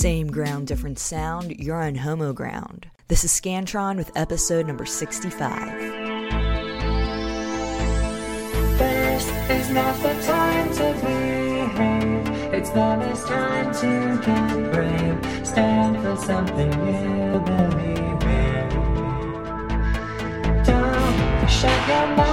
Same ground, different sound. You're on Homo Ground. This is Scantron with episode number 65. This is not the time to behave. It's the best time to get brave. Stand for something you believe in. Don't shut your mouth,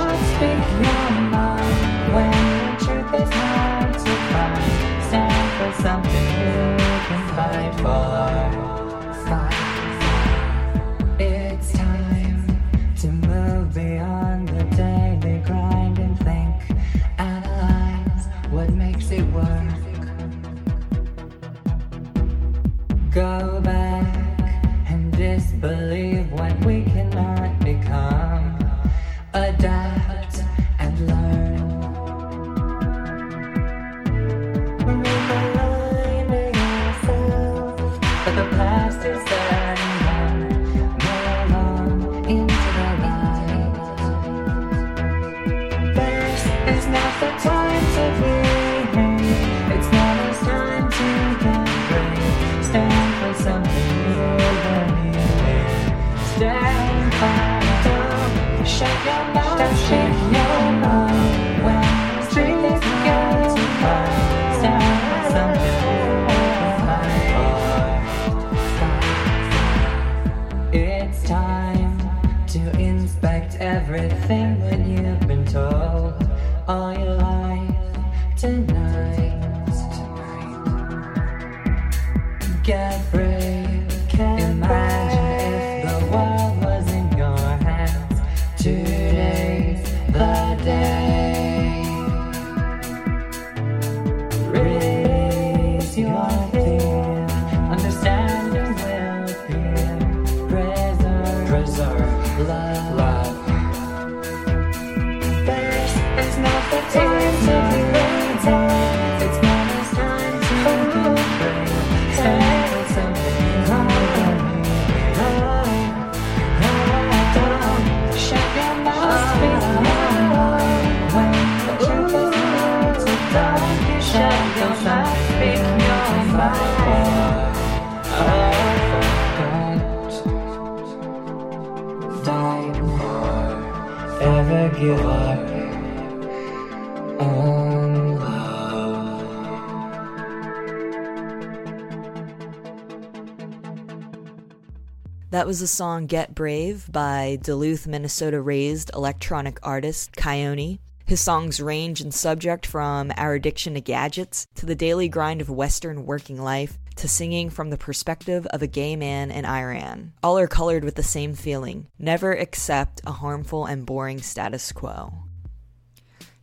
Was the song Get Brave by Duluth, Minnesota raised electronic artist Coyote. His songs range in subject from our addiction to gadgets to the daily grind of Western working life to singing from the perspective of a gay man in Iran. All are colored with the same feeling never accept a harmful and boring status quo.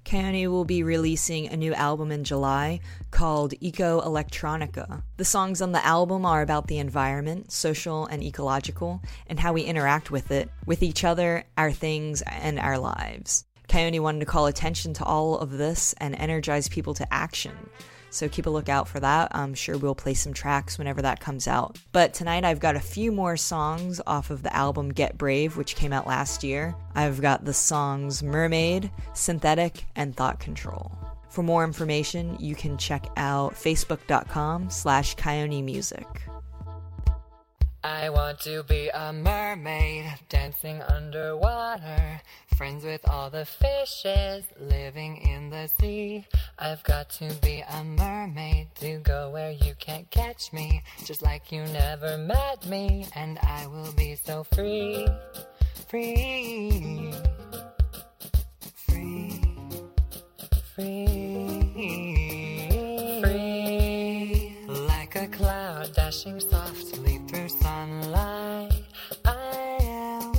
Coyote will be releasing a new album in July called Eco Electronica. The songs on the album are about the environment, social and ecological, and how we interact with it, with each other, our things, and our lives. Coyote wanted to call attention to all of this and energize people to action. So keep a lookout for that. I'm sure we'll play some tracks whenever that comes out. But tonight I've got a few more songs off of the album Get Brave, which came out last year. I've got the songs Mermaid, Synthetic, and Thought Control. For more information, you can check out facebook.com slash coyote music. I want to be a mermaid, dancing underwater. Friends with all the fishes, living in the sea. I've got to be a mermaid to go where you can't catch me. Just like you never met me, and I will be so free. Free. Free. Free. Free. Like a cloud dashing softly sunlight. I am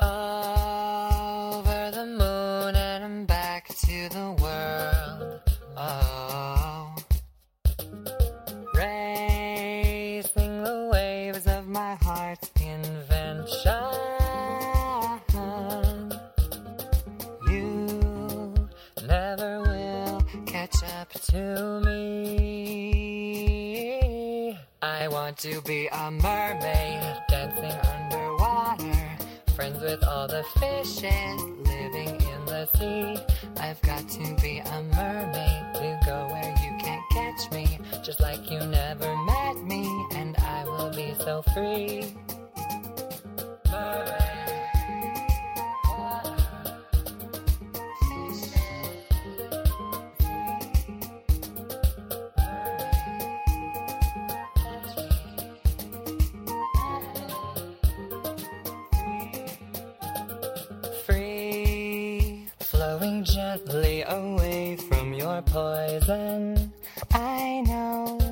over the moon and I'm back to the world. Oh. Racing the waves of my heart's invention. You never will catch up to me. I want to be a mermaid, dancing underwater. Friends with all the fishes, living in the sea. I've got to be a mermaid to go where you can't catch me. Just like you never met me, and I will be so free. Mermaid. Gently away from your poison. I know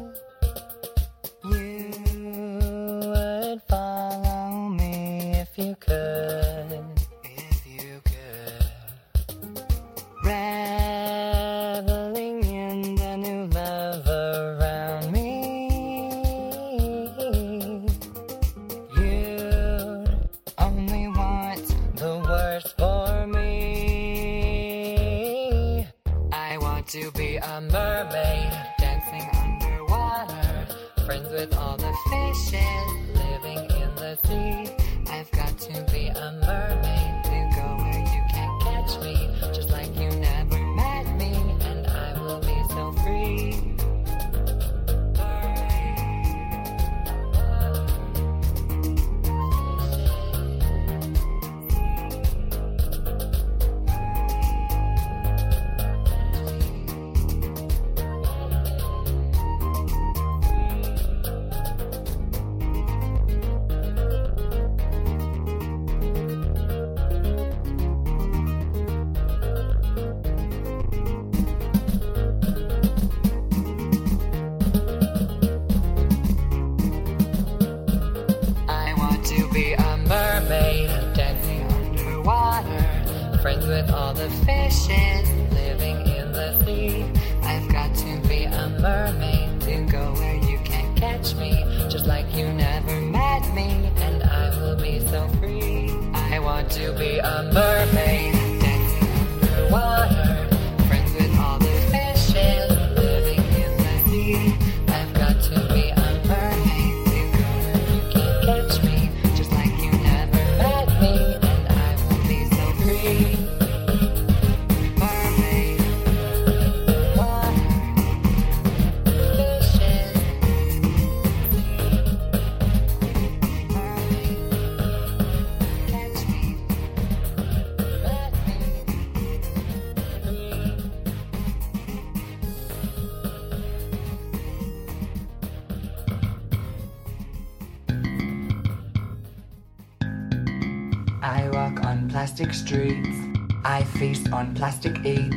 plastic streets. I feast on plastic eats.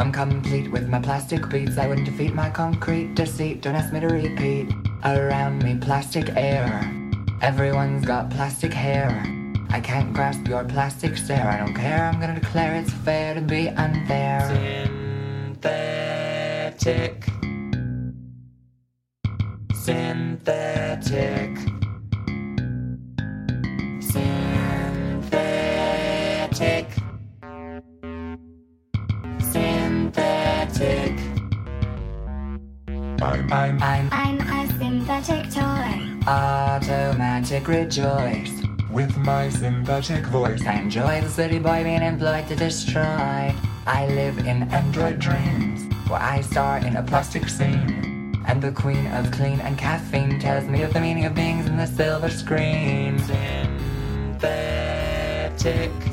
I'm complete with my plastic beats. I wouldn't defeat my concrete deceit. Don't ask me to repeat. Around me, plastic air. Everyone's got plastic hair. I can't grasp your plastic stare. I don't care. I'm gonna declare it's fair to be unfair. Synthetic. Automatic rejoice. With my synthetic voice, I enjoy the city boy being employed to destroy. I live in android dreams, where I star in a plastic scene. And the queen of clean and caffeine tells me of the meaning of beings in the silver screen. Synthetic,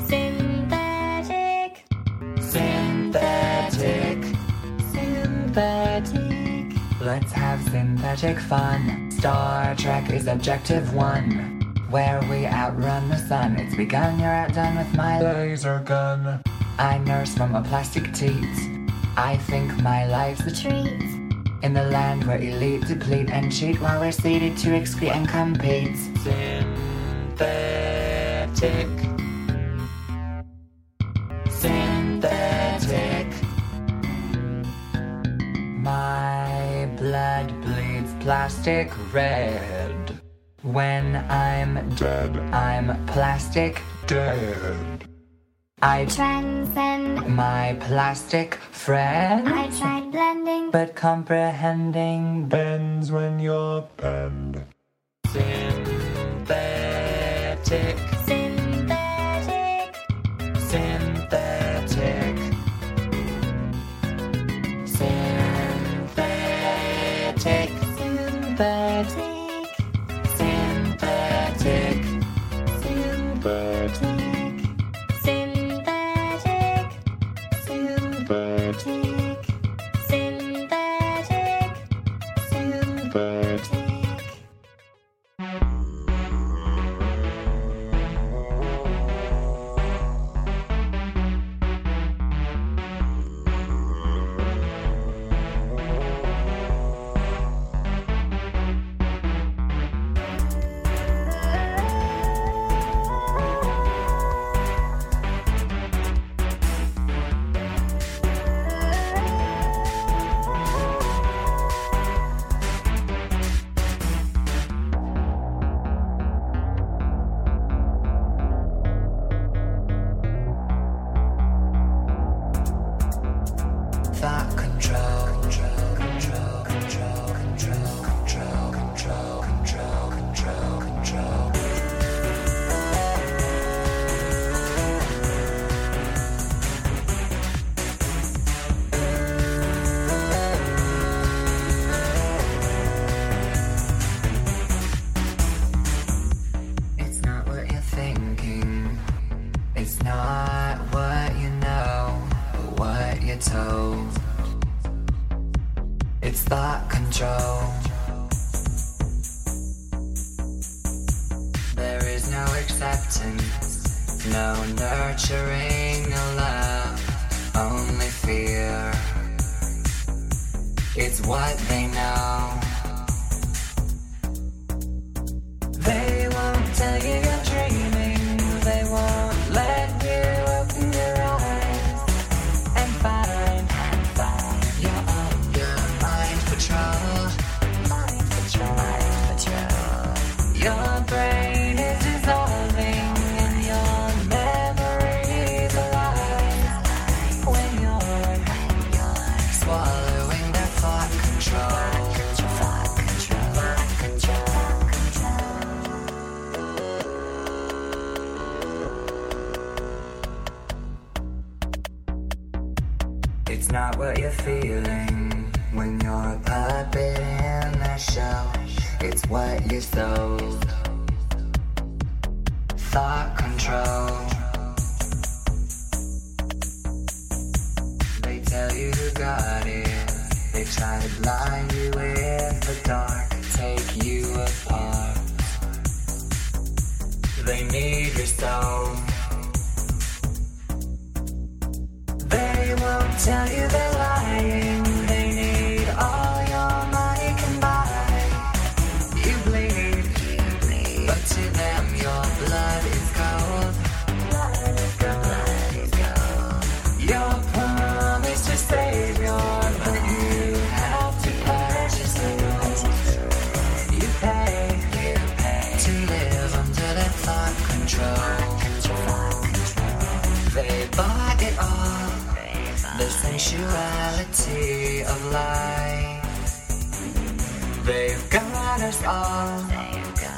Synthetic. synthetic, synthetic. Let's have synthetic fun. Star Trek is objective one. Where we outrun the sun. It's begun, you're outdone with my Laser gun. I nurse from a plastic teat. I think my life's a treat. In the land where elite deplete and cheat while we're seated to excrete and compete. Synthetic. Plastic red. When I'm Dead. I'm plastic. Dead. I Transcend. my plastic friend. I tried blending. but comprehending Bends when you're bend. synthetic, Synthetic.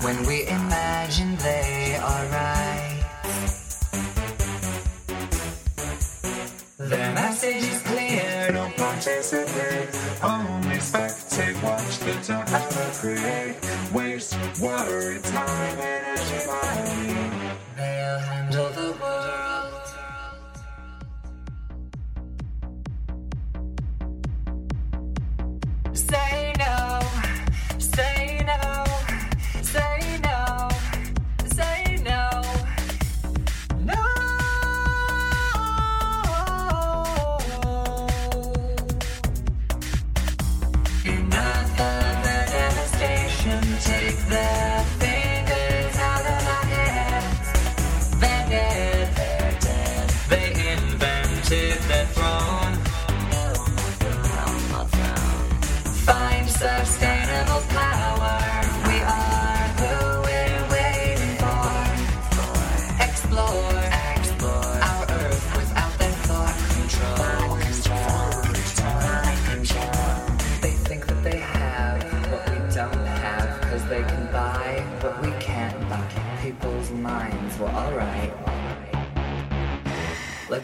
when we imagine they are right. The message is clear, don't participate, only spectate, watch the time ever create, waste, water, time, energy, money. They'll handle the world.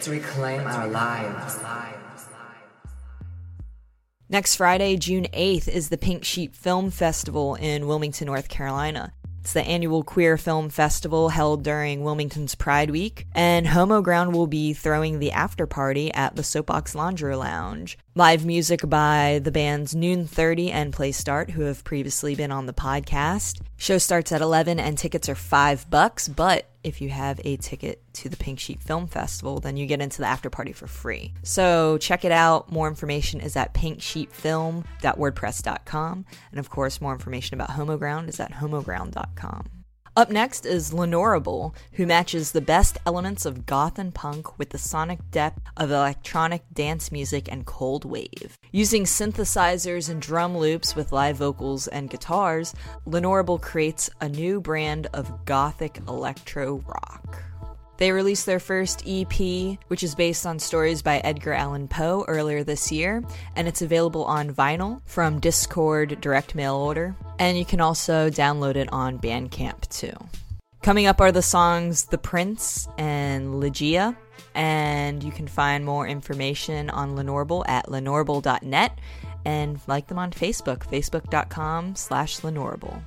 Let's reclaim our lives. Next Friday, June 8th, is the Pink Sheep Film Festival in Wilmington, North Carolina. It's the annual queer film festival held during Wilmington's Pride Week, and Homo Ground will be throwing the after party at the Soapbox Laundry Lounge. Live music by the bands Noon 30 and Play Start, who have previously been on the podcast. Show starts at 11 and tickets are 5 bucks, but if you have a ticket to the Pink Sheep Film Festival, then you get into the after party for free. So check it out. More information is at pinksheepfilm.wordpress.com. And of course, more information about Homo Ground is at homoground.com. Up next is Lenorable, who matches the best elements of goth and punk with the sonic depth of electronic dance music and cold wave. Using synthesizers and drum loops with live vocals and guitars, Lenorable creates a new brand of gothic electro rock. They released their first EP, which is based on stories by Edgar Allan Poe earlier this year, and it's available on vinyl from Discord direct mail order, and you can also download it on Bandcamp too. Coming up are the songs The Prince and Ligeia, and you can find more information on Lenorable at lenorable.net and like them on Facebook, facebook.com slash Lenorable.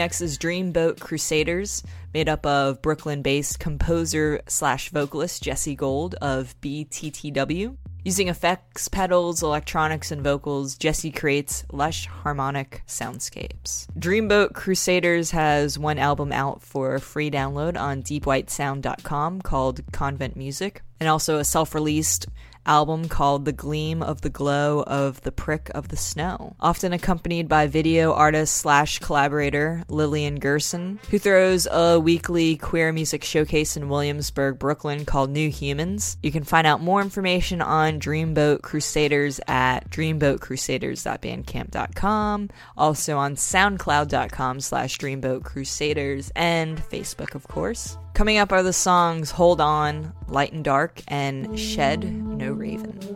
Next is Dreamboat Crusaders, made up of Brooklyn based composer slash vocalist Jesse Gold of BTTW. Using effects, pedals, electronics, and vocals, Jesse creates lush harmonic soundscapes. Dreamboat Crusaders has one album out for free download on deepwhitesound.com called Convent Music, and also a self released album called The Gleam of the Glow of the Prick of the Snow, often accompanied by video artist slash collaborator Lillian Gerson, who throws a weekly queer music showcase in Williamsburg, Brooklyn called New Humans. You can find out more information on Dreamboat Crusaders at dreamboatcrusaders.bandcamp.com, also on soundcloud.com slash dreamboatcrusaders, and Facebook, of course. Coming up are the songs Hold On, Light and Dark, and Shed No Raven.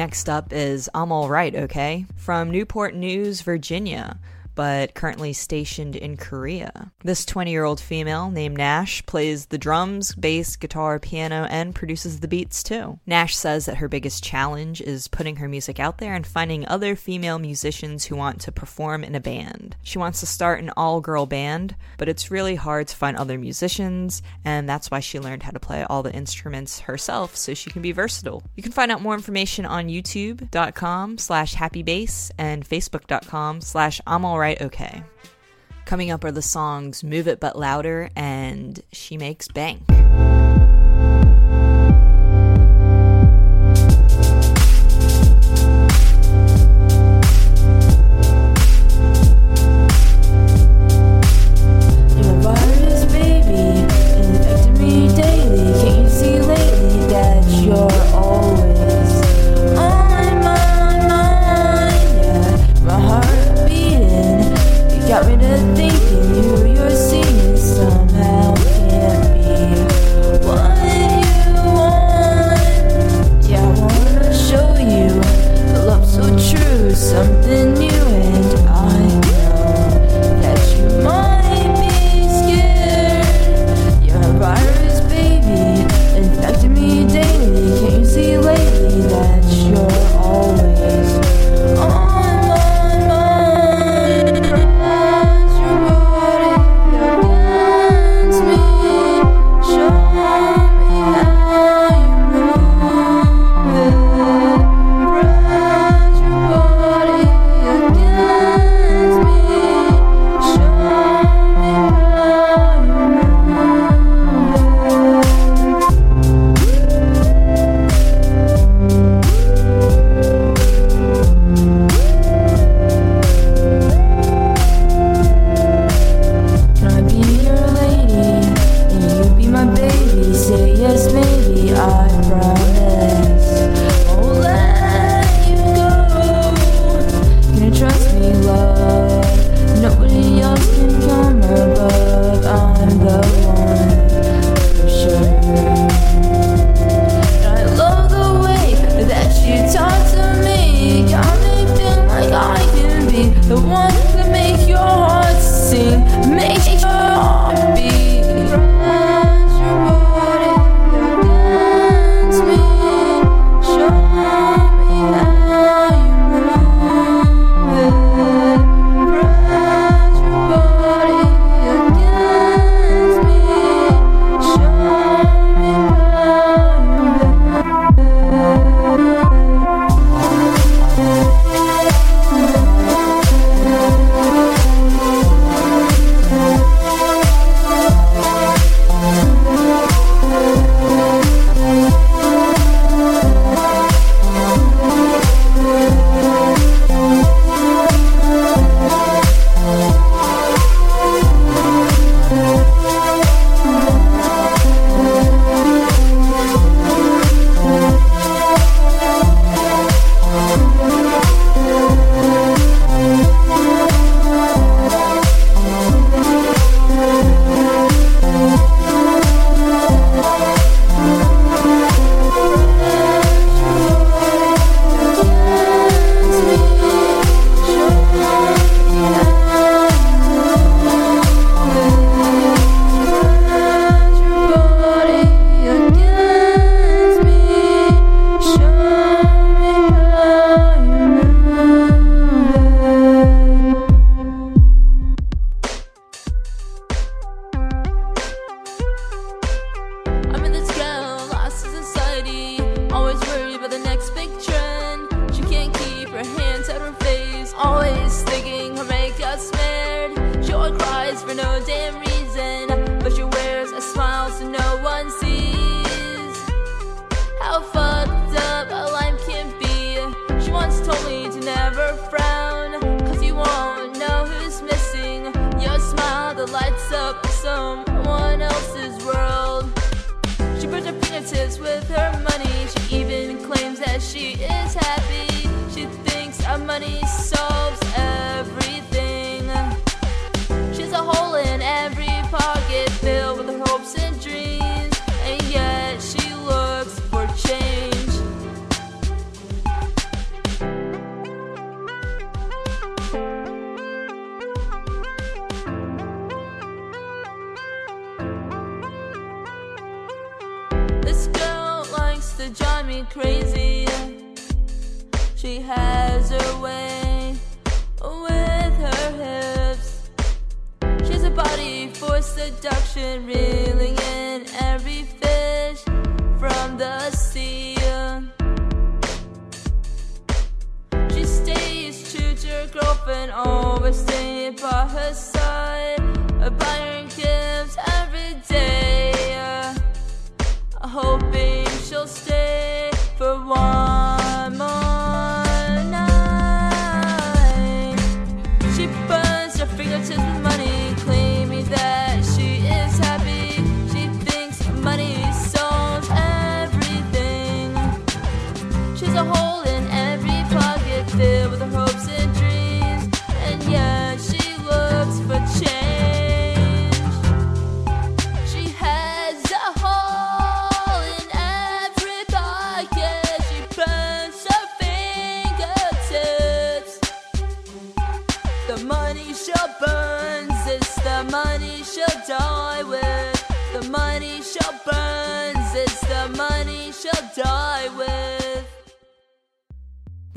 Next up is I'm Alright, Okay? From Newport News, Virginia, but currently stationed in Korea. This 20 year old female named Nash plays the drums, bass, guitar, piano, and produces the beats too. Nash says that her biggest challenge is putting her music out there and finding other female musicians who want to perform in a band. She wants to start an all girl band, but it's really hard to find other musicians, and that's why she learned how to play all the instruments herself so she can be versatile. You can find out more information on youtube.com slash happybass and facebook.com slash I'm alright okay. Coming up are the songs Move It But Louder and She Makes Bank." money so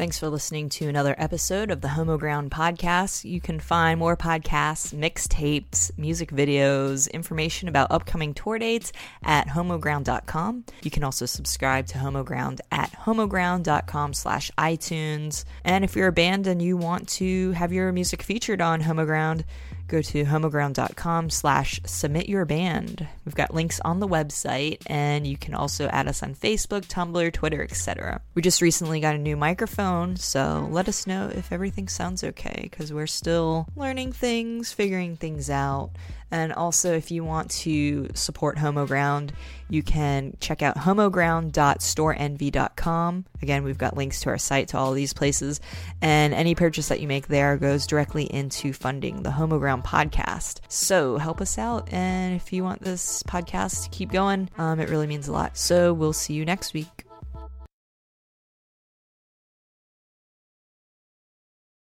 Thanks for listening to another episode of the Homo Ground podcast. You can find more podcasts, mixtapes, music videos, information about upcoming tour dates at homoground.com. You can also subscribe to Homo Ground at homoground.com slash iTunes. And if you're a band and you want to have your music featured on Homo Ground, go to homoground.com slash submit your band. We've got links on the website and you can also add us on facebook tumblr twitter etc we just recently got a new microphone so let us know if everything sounds okay because we're still learning things figuring things out and also, if you want to support Homo Ground, you can check out homoground.storenvy.com. Again, we've got links to our site to all these places, and any purchase that you make there goes directly into funding the Homo Ground podcast. So help us out, and if you want this podcast to keep going, um, it really means a lot. So we'll see you next week.